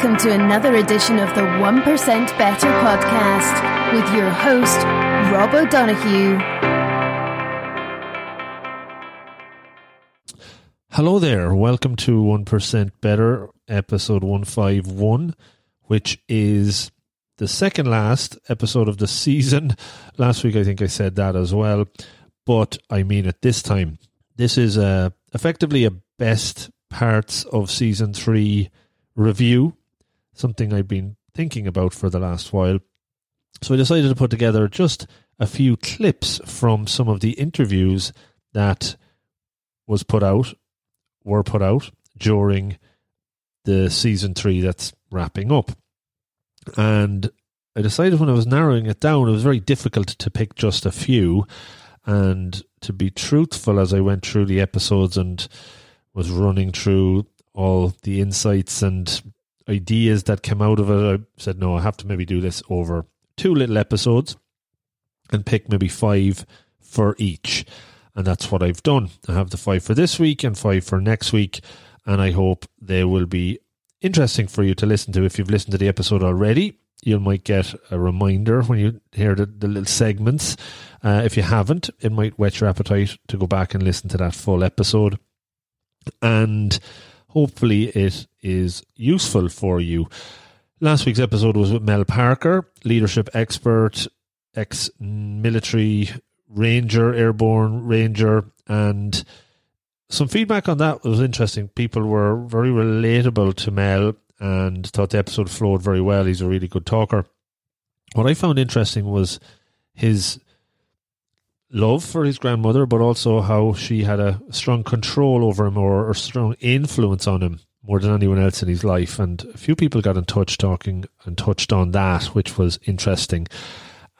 Welcome to another edition of the 1% Better podcast with your host, Rob O'Donoghue. Hello there. Welcome to 1% Better, episode 151, which is the second last episode of the season. Last week, I think I said that as well, but I mean it this time. This is uh, effectively a best parts of season three review, something I've been thinking about for the last while. So I decided to put together just a few clips from some of the interviews that was put out, were put out during the season three that's wrapping up. And I decided when I was narrowing it down, it was very difficult to pick just a few. And to be truthful, as I went through the episodes and was running through all the insights and ideas that came out of it, I said, no, I have to maybe do this over two little episodes and pick maybe five for each. And that's what I've done. I have the five for this week and five for next week. And I hope they will be interesting for you to listen to. If you've listened to the episode already, you might get a reminder when you hear the, the little segments. Uh, if you haven't, it might whet your appetite to go back and listen to that full episode. And hopefully, it is useful for you. Last week's episode was with Mel Parker, leadership expert, ex military ranger, airborne ranger, and some feedback on that was interesting. People were very relatable to Mel and thought the episode flowed very well. He's a really good talker. What I found interesting was his love for his grandmother, but also how she had a strong control over him or, a strong influence on him more than anyone else in his life. And a few people got in touch talking and touched on that, which was interesting.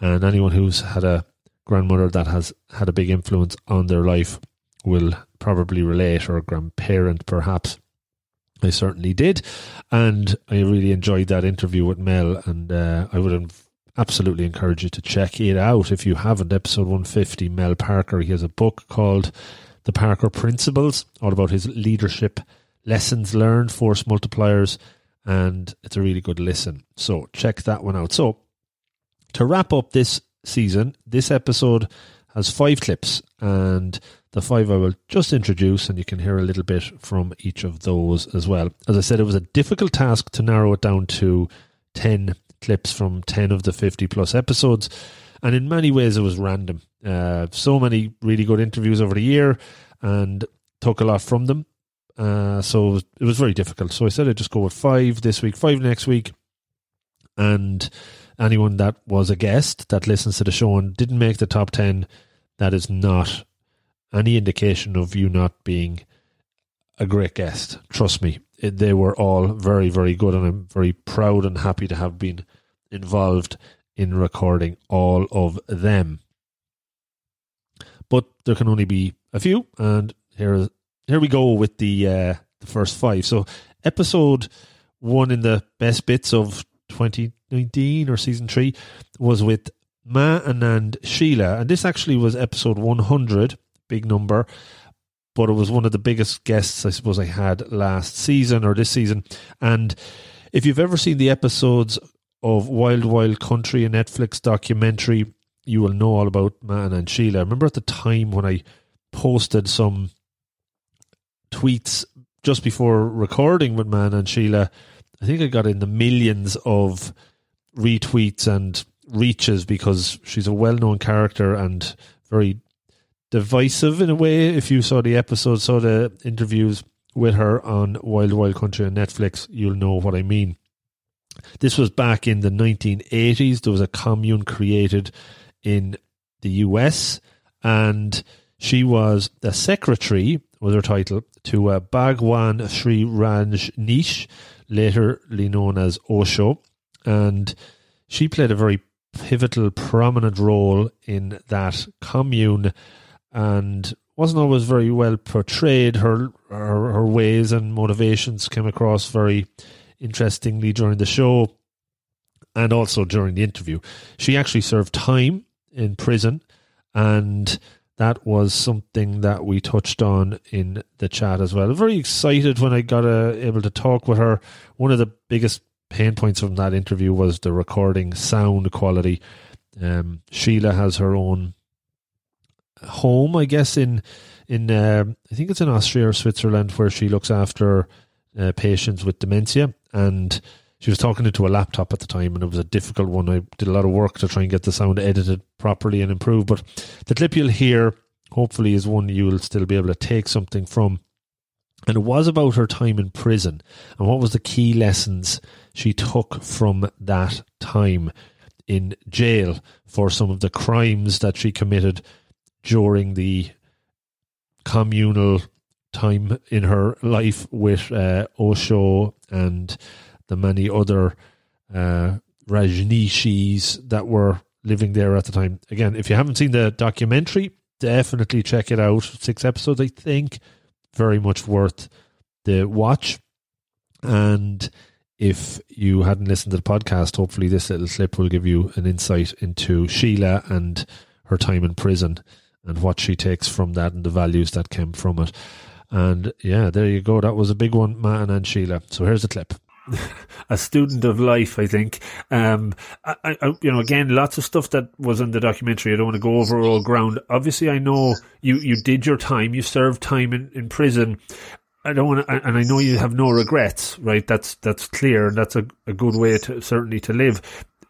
And anyone who's had a grandmother that has had a big influence on their life will probably relate, or a grandparent perhaps. I certainly did, and I really enjoyed that interview with Mel, and uh, I would absolutely encourage you to check it out if you haven't. Episode 150, Mel Parker. He has a book called The Parker Principles, all about his leadership lessons learned, force multipliers, and it's a really good listen. So check that one out. So to wrap up this season, this episode has five clips, and the five I will just introduce, and you can hear a little bit from each of those as well. As I said, it was a difficult task to narrow it down to 10 clips from 10 of the 50 plus episodes. And in many ways, it was random. Uh, so many really good interviews over the year and took a lot from them. Uh, so it was, very difficult. So I said I'd just go with five this week, five next week. And anyone that was a guest that listens to the show and didn't make the top 10, that is not any indication of you not being a great guest. Trust me, they were all very, very good, and I'm very proud and happy to have been involved in recording all of them. But there can only be a few, and here, here we go with the uh, the first five. So, episode one in the best bits of 2019 or season three was with Ma Anand Sheela, and this actually was episode 100 big number. But it was one of the biggest guests I suppose I had last season or this season. And if you've ever seen the episodes of Wild Wild Country, a Netflix documentary, you will know all about Ma Anand Sheela. I remember at the time when I posted some tweets just before recording with Ma Anand Sheela, I think I got in the millions of retweets and reaches because she's a well known character and very divisive in a way. If you saw the episode, saw the interviews with her on Wild Wild Country on Netflix, you'll know what I mean. This was back in the 1980s. There was a commune created in the US, and she was the secretary, was her title, to uh, Bhagwan Shree Rajneesh, later known as Osho, and she played a very pivotal, prominent role in that commune and wasn't always very well portrayed. Her, her her ways and motivations came across very interestingly during the show, and also during the interview. She actually served time in prison, and that was something that we touched on in the chat as well. Very excited when I got uh, able to talk with her. One of the biggest pain points from that interview was the recording sound quality. Um, Sheela has her own home, I guess in in uh, I think it's in Austria or Switzerland, where she looks after uh, patients with dementia, and she was talking into a laptop at the time, and it was a difficult one. I did a lot of work to try and get the sound edited properly and improve. But the clip you'll hear, hopefully, is one you'll still be able to take something from. And it was about her time in prison and what was the key lessons she took from that time in jail for some of the crimes that she committed during the communal time in her life with uh, Osho and the many other uh, Rajneeshis that were living there at the time. Again, if you haven't seen the documentary, definitely check it out. Six episodes, I think, very much worth the watch. And if you hadn't listened to the podcast, hopefully this little clip will give you an insight into Sheela and her time in prison and what she takes from that and the values that came from it. And yeah, there you go. That was a big one, Ma Anand Sheela. So here's a clip. a student of life, I think. Um, I, I, you know, again, lots of stuff that was in the documentary. I don't want to go over all ground. Obviously, I know you, you did your time. You served time in, in prison. I don't want to, and I know you have no regrets, right? That's that's clear, and that's a, a good way to certainly to live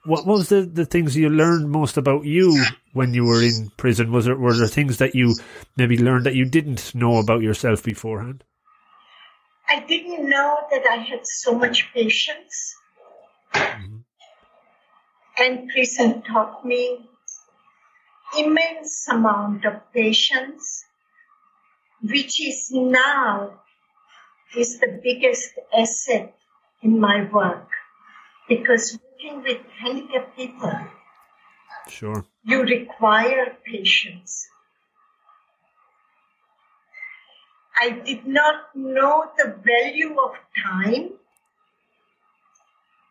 what was the, the things you learned most about you when you were in prison? Was there were there things that you maybe learned that you didn't know about yourself beforehand? I didn't know that I had so much patience. Mm-hmm. And prison taught me immense amount of patience, which is now is the biggest asset in my work because working with handicapped people, sure, you require patience. I did not know the value of time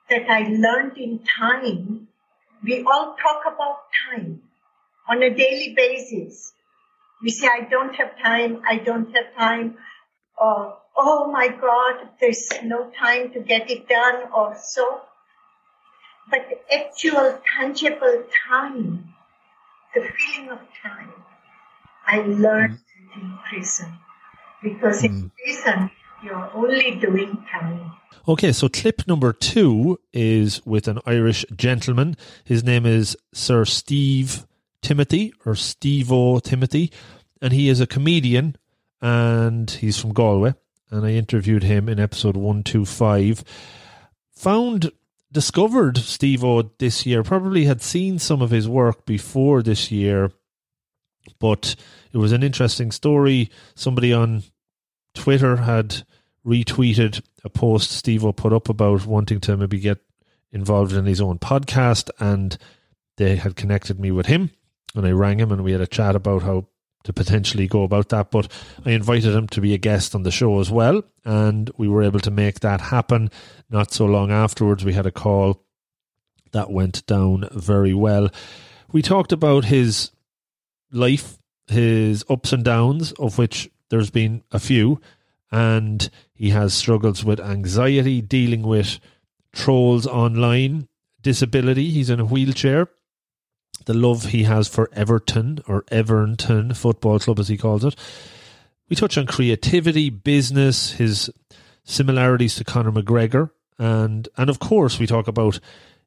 that I learned in time. We all talk about time on a daily basis. We say, I don't have time, I don't have time, or, oh my God, there's no time to get it done, or so but the actual tangible time, the feeling of time, I learned mm. in prison. Because mm. in prison, you're only doing time. Okay, so clip number two is with an Irish gentleman. His name is Sir Steve Timothy or Steve O Timothy, and he is a comedian and he's from Galway. And I interviewed him in episode 125. Found discovered Steve O this year, probably had seen some of his work before this year, but it was an interesting story. Somebody on Twitter had retweeted a post Steve O put up about wanting to maybe get involved in his own podcast, and they had connected me with him. And I rang him and we had a chat about how to potentially go about that. But I invited him to be a guest on the show as well, and we were able to make that happen. Not so long afterwards, we had a call that went down very well. We talked about his life, his ups and downs, of which there's been a few, and he has struggles with anxiety, dealing with trolls online, disability. He's in a wheelchair the love he has for Everton or Everton Football Club, as he calls it. We touch on creativity, business, his similarities to Conor McGregor, and and of course we talk about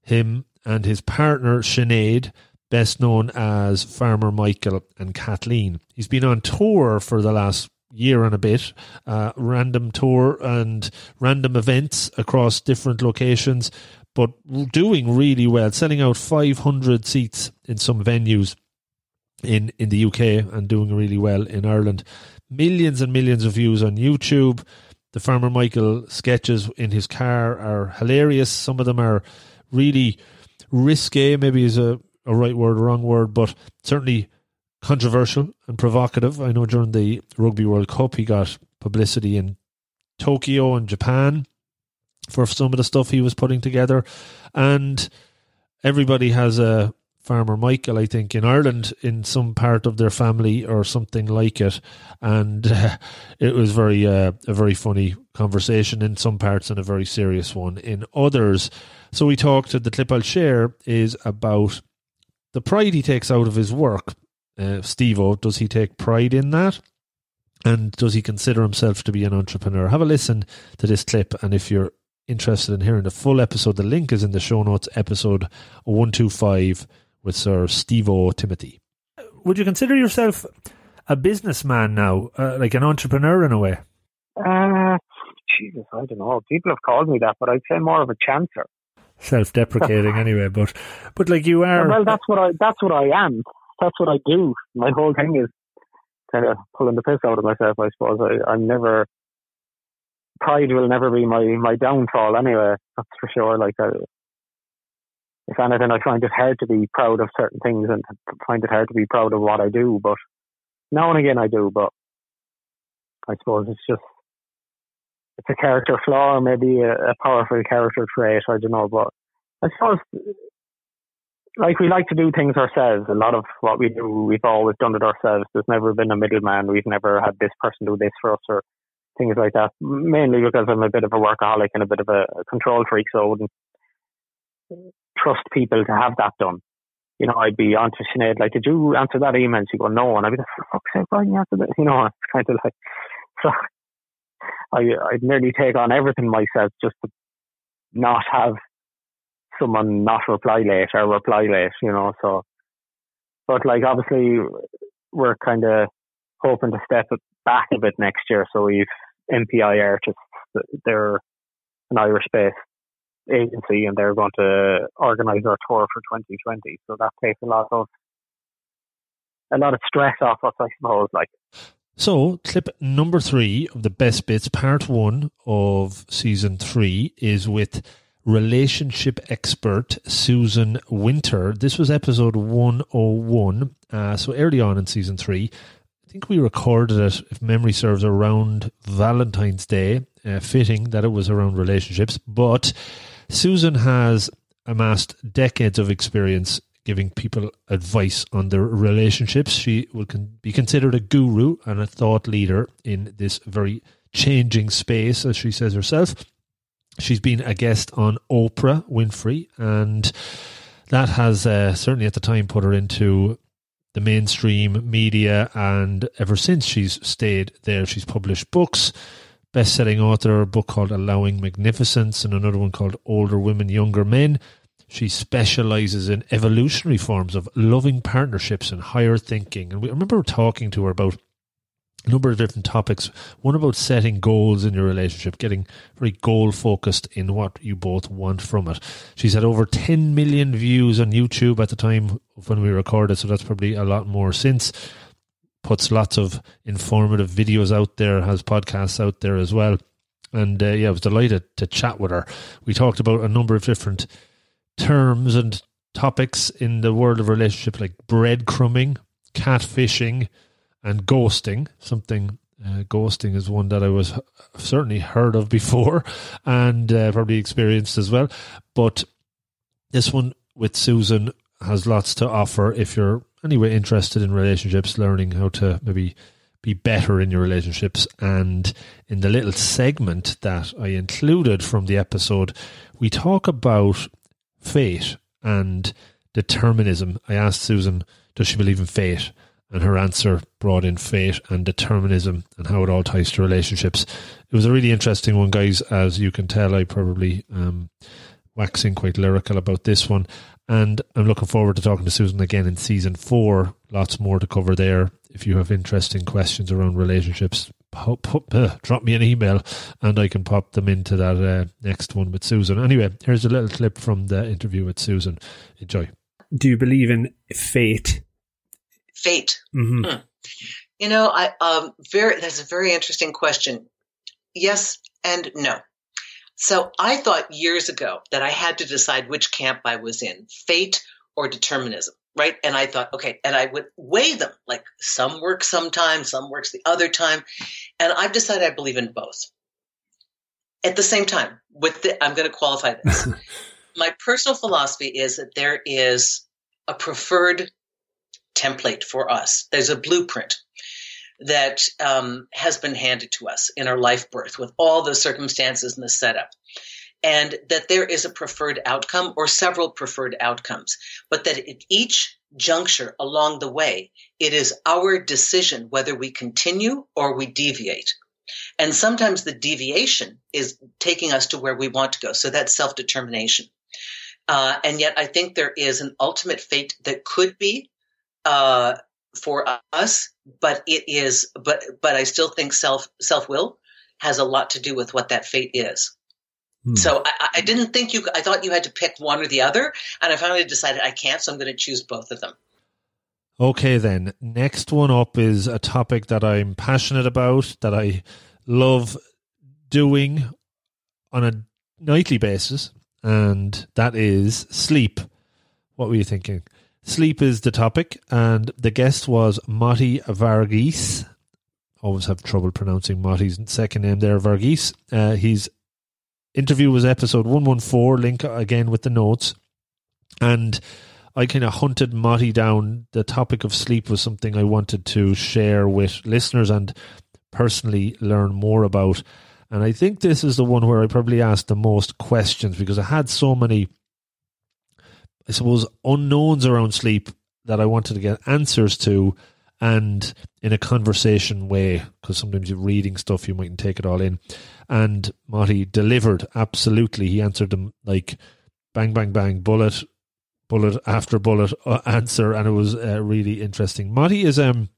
him and his partner Sinead, best known as Farmer Michael and Kathleen. He's been on tour for the last year and a bit, uh, random tour and random events across different locations but doing really well, selling out 500 seats in some venues in, in the UK and doing really well in Ireland. Millions and millions of views on YouTube. The Farmer Michael sketches in his car are hilarious. Some of them are really risque, maybe is a, a right word, a wrong word, but certainly controversial and provocative. I know during the Rugby World Cup he got publicity in Tokyo and Japan for some of the stuff he was putting together. And everybody has a farmer Michael, I think, in Ireland, in some part of their family or something like it, and uh, it was very uh, a very funny conversation in some parts and a very serious one in others. So we talked. The clip I'll share is about the pride he takes out of his work. Uh, Steve-O, does he take pride in that? And does he consider himself to be an entrepreneur? Have a listen to this clip, and if you're interested in hearing the full episode, the link is in the show notes, episode 125 with Sir Steve-O Timothy. Would you consider yourself a businessman now, uh, like an entrepreneur in a way? Uh, Jesus, I don't know. People have called me that, but I'd say more of a chancer. Self-deprecating, anyway. But, but like you are. Well, that's what I. That's what I am. That's what I do. My whole thing is kind of pulling the piss out of myself. I suppose I, I'm never. Pride will never be my my downfall. Anyway, that's for sure. Like I, if anything, I find it hard to be proud of certain things and find it hard to be proud of what I do. But now and again, I do. But I suppose it's just it's a character flaw, or maybe a, a powerful character trait. I don't know, but I suppose like we like to do things ourselves. A lot of what we do, we've always done it ourselves. There's never been a middleman. We've never had this person do this for us or things like that. Mainly because I'm a bit of a workaholic and a bit of a control freak, so I wouldn't trust people to have that done. You know, I'd be on to Sinead, like, did you answer that email? She'd go, no. And I'd be like, for fuck's sake, why didn't you answer that? You know, it's kind of like, so I, I'd nearly take on everything myself just to not have someone not reply late or reply late, you know, so, but like, obviously, we're kind of hoping to step back a bit next year. So we've MPI artists, they're an Irish based agency and they're going to organise our tour for 2020. So that takes a lot of a lot of stress off us, I suppose. Like. So, clip number three of the best bits, part one of season three, is with relationship expert Susan Winter. This was episode 101. Uh, so, early on in season three, think we recorded it, if memory serves, around Valentine's Day, uh, fitting that it was around relationships. But Susan has amassed decades of experience giving people advice on their relationships. She will con- be considered a guru and a thought leader in this very changing space, as she says herself. She's been a guest on Oprah Winfrey, and that has uh, certainly at the time put her into the mainstream media. And ever since she's stayed there, she's published books best-selling author, a book called Allowing Magnificence, and another one called Older Women, Younger Men. She specializes in evolutionary forms of loving partnerships and higher thinking. And we I remember talking to her about number of different topics. One about setting goals in your relationship, getting very goal focused in what you both want from it. She's had over 10 million views on YouTube at the time when we recorded, so that's probably a lot more since puts lots of informative videos out there, has podcasts out there as well. And uh, yeah, I was delighted to chat with her. We talked about a number of different terms and topics in the world of relationship, like breadcrumbing, catfishing, and ghosting. Something uh, ghosting is one that I was certainly heard of before and uh, probably experienced as well. But this one with Susan has lots to offer if you're anyway interested in relationships, learning how to maybe be better in your relationships. And in the little segment that I included from the episode, we talk about fate and determinism. I asked Susan, does she believe in fate? And her answer brought in fate and determinism and how it all ties to relationships. It was a really interesting one, guys. As you can tell, I probably um, waxing quite lyrical about this one. And I'm looking forward to talking to Susan again in season four. Lots more to cover there. If you have interesting questions around relationships, pop, pop, uh, drop me an email and I can pop them into that uh, next one with Susan. Anyway, here's a little clip from the interview with Susan. Enjoy. Do you believe in fate? Fate. Mm-hmm. Hmm. You know, I um very that's a very interesting question. Yes and no. So I thought years ago that I had to decide which camp I was in, fate or determinism, right? And I thought, okay, and I would weigh them, like some work sometime, some works the other time. And I've decided I believe in both. At the same time, with the, I'm going to qualify this. My personal philosophy is that there is a preferred template for us. There's a blueprint that um, has been handed to us in our life birth with all the circumstances and the setup. And that there is a preferred outcome or several preferred outcomes, but that at each juncture along the way, it is our decision whether we continue or we deviate. And sometimes the deviation is taking us to where we want to go. So that's self determination. Uh, and yet, I think there is an ultimate fate that could be uh, for us, but it is, but but I still think self self will has a lot to do with what that fate is. Hmm. So I, I, didn't think you. I thought you had to pick one or the other, and I finally decided I can't. So I'm going to choose both of them. Okay, then next one up is a topic that I'm passionate about, that I love doing on a nightly basis, and that is sleep. What were you thinking? Sleep is the topic, and the guest was Matti Varghese. Always have trouble pronouncing Matti's second name there, Varghese. Uh, his interview was episode 114, link again with the notes. And I kind of hunted Matti down. The topic of sleep was something I wanted to share with listeners and personally learn more about. And I think this is the one where I probably asked the most questions because I had so many I suppose, unknowns around sleep that I wanted to get answers to and in a conversation way, because sometimes you're reading stuff, you mightn't take it all in. And Marty delivered absolutely. He answered them like bang, bang, bang, bullet, bullet after bullet uh, answer, and it was uh, really interesting. Marty is um,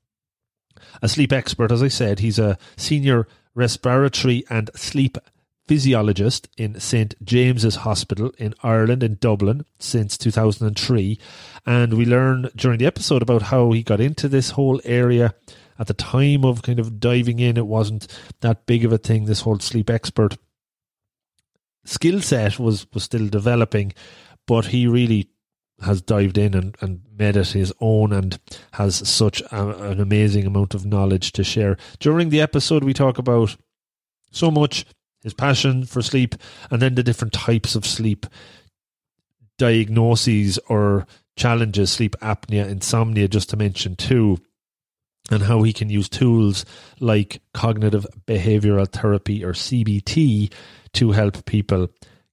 a sleep expert, as I said. He's a senior respiratory and sleep physiologist in St James's Hospital in Ireland, in Dublin, since 2003. And we learn during the episode about how he got into this whole area. At the time of kind of diving in, it wasn't that big of a thing. This whole sleep expert skill set was, was still developing, but he really has dived in and, and made it his own and has such a, an amazing amount of knowledge to share. During the episode, we talk about so much his passion for sleep, and then the different types of sleep diagnoses or challenges, sleep apnea, insomnia, just to mention two, and how he can use tools like cognitive behavioral therapy or CBT to help people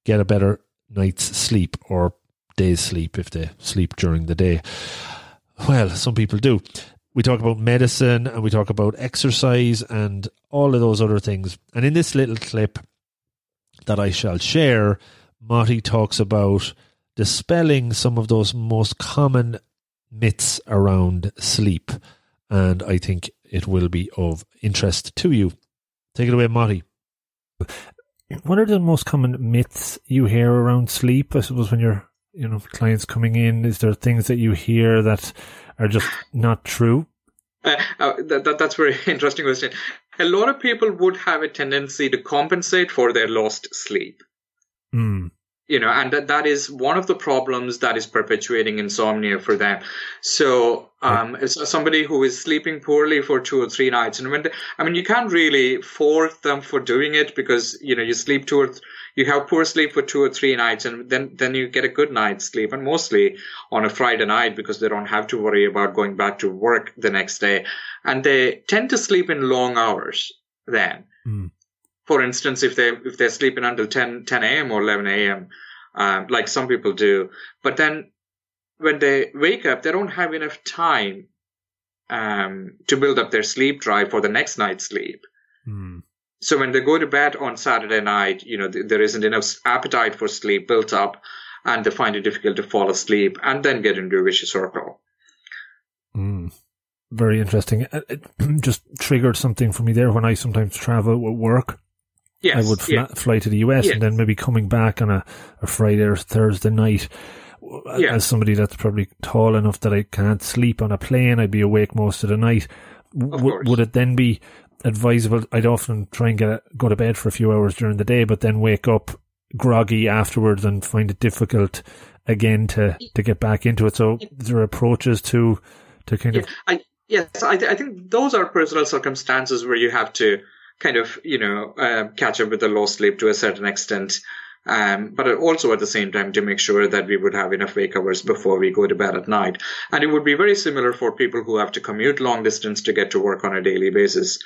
get a better night's sleep or day's sleep if they sleep during the day. Well, some people do we talk about medicine and we talk about exercise and all of those other things. And in this little clip that I shall share, Marty talks about dispelling some of those most common myths around sleep. And I think it will be of interest to you. Take it away, Marty. What are the most common myths you hear around sleep? I suppose when you're, you know, clients coming in, is there things that you hear that are just not true? Uh, uh, that, that, that's very interesting question. A lot of people would have a tendency to compensate for their lost sleep. Mm. You know, and that, that is one of the problems that is perpetuating insomnia for them. So, um, somebody who is sleeping poorly for two or three nights, and when they, I mean, you can't really force them for doing it because you know you sleep two or th- you have poor sleep for two or three nights and then then you get a good night's sleep and mostly on a friday night because they don't have to worry about going back to work the next day and they tend to sleep in long hours then mm. For instance if they if they're sleeping until 10 10 a.m or 11 a.m um, like some people do but then when they wake up they don't have enough time um, to build up their sleep drive for the next night's sleep mm so when they go to bed on Saturday night, you know, there isn't enough appetite for sleep built up and they find it difficult to fall asleep and then get into a vicious circle. Mm. Very interesting. It just triggered something for me there when I sometimes travel with work. Yes, I would fly, fly to the US yes. and then maybe coming back on a, a Friday or Thursday night. Uh, yeah. As somebody that's probably tall enough that I can't sleep on a plane, I'd be awake most of the night. W- would it then be advisable. I'd often try and get go to bed for a few hours during the day, but then wake up groggy afterwards and find it difficult again to to get back into it. So there are approaches to to kind yeah, of. I, yes, I, th- I think those are personal circumstances where you have to kind of you know uh, catch up with the lost sleep to a certain extent. Um, but also at the same time to make sure that we would have enough wake hours before we go to bed at night. And it would be very similar for people who have to commute long distance to get to work on a daily basis.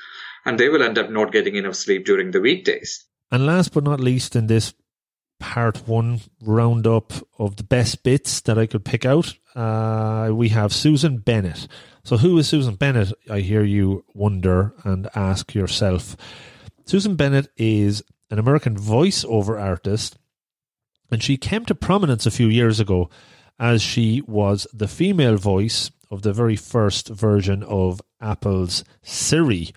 And they will end up not getting enough sleep during the weekdays. And last but not least, in this part one roundup of the best bits that I could pick out, uh, we have Susan Bennett. So, who is Susan Bennett? I hear you wonder and ask yourself. Susan Bennett is an American voiceover artist, and she came to prominence a few years ago as she was the female voice of the very first version of Apple's Siri,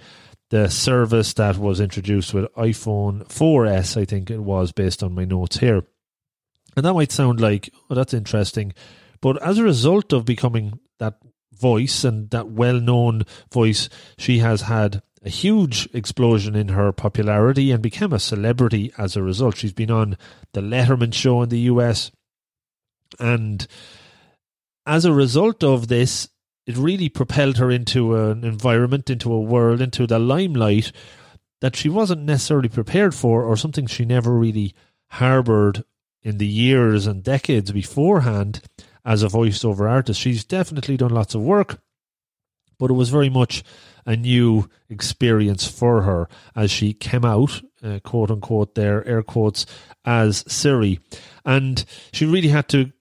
the service that was introduced with iPhone 4S, I think it was, based on my notes here. And that might sound like, oh, that's interesting. But as a result of becoming that voice and that well known voice, she has had a huge explosion in her popularity and became a celebrity as a result. She's been on the Letterman show in the US. And as a result of this, it really propelled her into an environment, into a world, into the limelight that she wasn't necessarily prepared for or something she never really harbored in the years and decades beforehand as a voiceover artist. She's definitely done lots of work, but it was very much a new experience for her as she came out, uh, quote unquote, there, air quotes, as Siri. And she really had to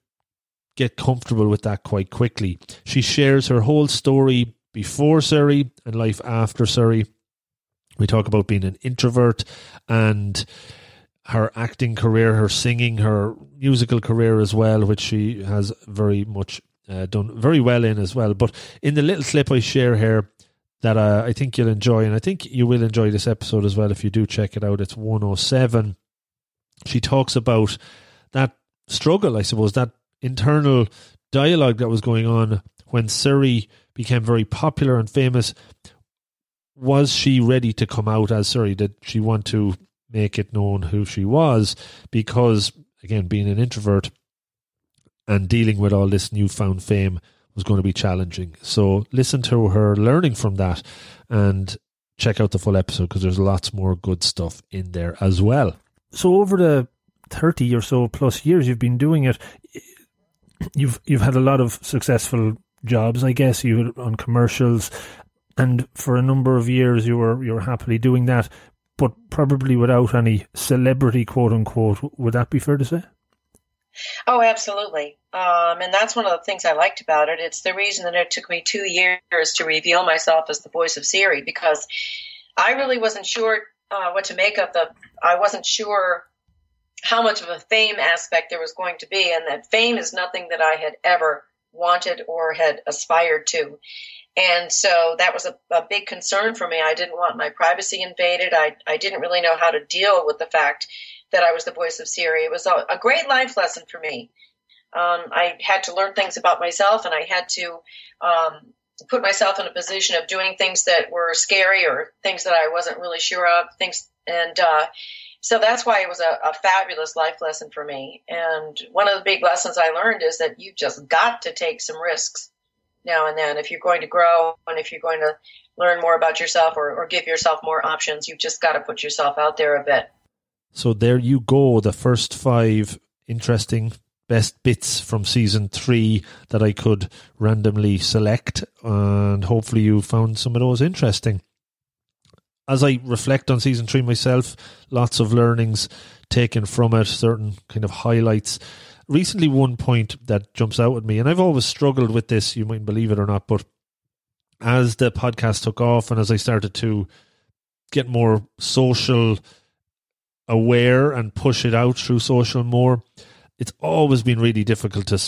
get comfortable with that quite quickly. She shares her whole story before Siri and life after Siri. We talk about being an introvert and her acting career, her singing, her musical career as well, which she has very much uh, done very well in as well. But in the little clip I share here, that uh, I think you'll enjoy, and I think you will enjoy this episode as well if you do check it out. It's 107. She talks about that struggle, I suppose, that internal dialogue that was going on when Siri became very popular and famous. Was she ready to come out as Siri? Did she want to make it known who she was? Because, again, being an introvert and dealing with all this newfound fame was going to be challenging. So listen to her learning from that and check out the full episode because there's lots more good stuff in there as well. So over the 30 or so plus years you've been doing it, you've you've had a lot of successful jobs, I guess, you on commercials and for a number of years you were you were happily doing that, but probably without any celebrity quote unquote. Would that be fair to say? Oh, absolutely. Um, and that's one of the things I liked about it. It's the reason that it took me two years to reveal myself as the voice of Siri because I really wasn't sure uh, what to make of the. I wasn't sure how much of a fame aspect there was going to be, and that fame is nothing that I had ever wanted or had aspired to. And so that was a, a big concern for me. I didn't want my privacy invaded. I, I didn't really know how to deal with the fact that I was the voice of Siri. It was a, a great life lesson for me. Um, I had to learn things about myself, and I had to um, put myself in a position of doing things that were scary or things that I wasn't really sure of. Things, and uh, so that's why it was a, a fabulous life lesson for me. And one of the big lessons I learned is that you just got to take some risks now and then if you're going to grow and if you're going to learn more about yourself or, or give yourself more options. You've just got to put yourself out there a bit. So there you go, the first five interesting best bits from season three that I could randomly select, and hopefully you found some of those interesting. As I reflect on season three myself, lots of learnings taken from it, certain kind of highlights. Recently, one point that jumps out at me, and I've always struggled with this, you might believe it or not, but as the podcast took off and as I started to get more social aware and push it out through social more. It's always been really difficult to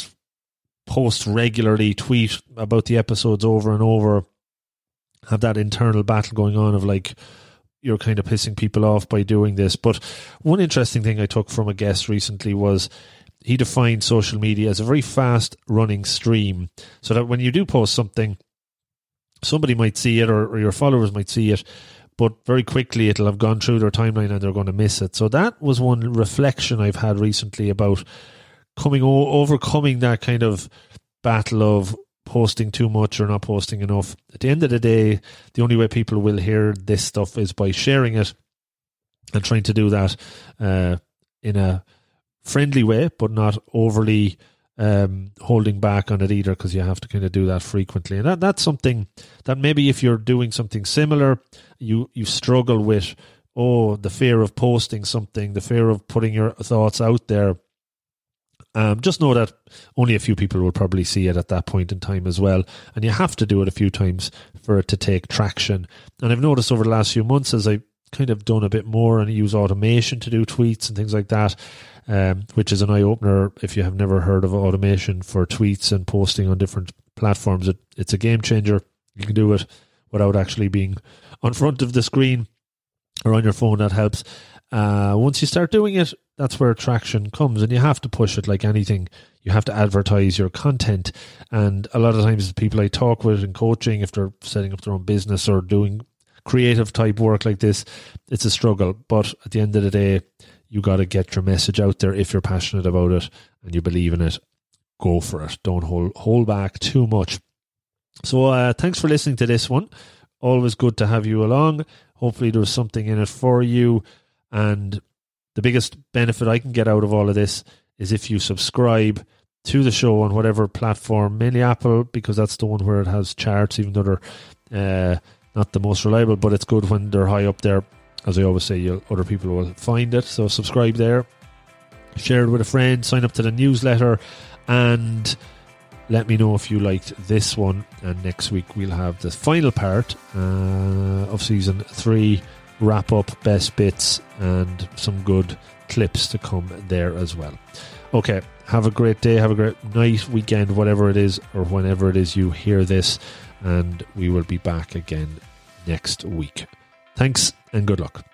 post regularly, tweet about the episodes over and over, have that internal battle going on of like, you're kind of pissing people off by doing this. But one interesting thing I took from a guest recently was he defined social media as a very fast running stream. So that when you do post something, somebody might see it or, or your followers might see it but very quickly it'll have gone through their timeline and they're going to miss it. So that was one reflection I've had recently about coming overcoming that kind of battle of posting too much or not posting enough. At the end of the day, the only way people will hear this stuff is by sharing it and trying to do that uh, in a friendly way, but not overly um, holding back on it either because you have to kind of do that frequently. And that, that's something that maybe if you're doing something similar, you, you struggle with, oh, the fear of posting something, the fear of putting your thoughts out there. Um, just know that only a few people will probably see it at that point in time as well. And you have to do it a few times for it to take traction. And I've noticed over the last few months as I kind of done a bit more and use automation to do tweets and things like that, um, which is an eye opener if you have never heard of automation for tweets and posting on different platforms. It, it's a game changer. You can do it without actually being on front of the screen or on your phone. That helps. Uh, once you start doing it, that's where traction comes, and you have to push it like anything. You have to advertise your content, and a lot of times, the people I talk with in coaching, if they're setting up their own business or doing creative type work like this, it's a struggle. But at the end of the day, you got to get your message out there if you're passionate about it and you believe in it. Go for it. Don't hold hold back too much. So, uh, thanks for listening to this one. Always good to have you along. Hopefully, there's something in it for you. And the biggest benefit I can get out of all of this is if you subscribe to the show on whatever platform, mainly Apple, because that's the one where it has charts, even though they're uh, not the most reliable, but it's good when they're high up there. As I always say, other people will find it. So subscribe there, share it with a friend, sign up to the newsletter, and let me know if you liked this one. And next week we'll have the final part uh, of season three, wrap up, best bits, and some good clips to come there as well. Okay, have a great day, have a great night, weekend, whatever it is, or whenever it is you hear this, and we will be back again next week. Thanks and good luck.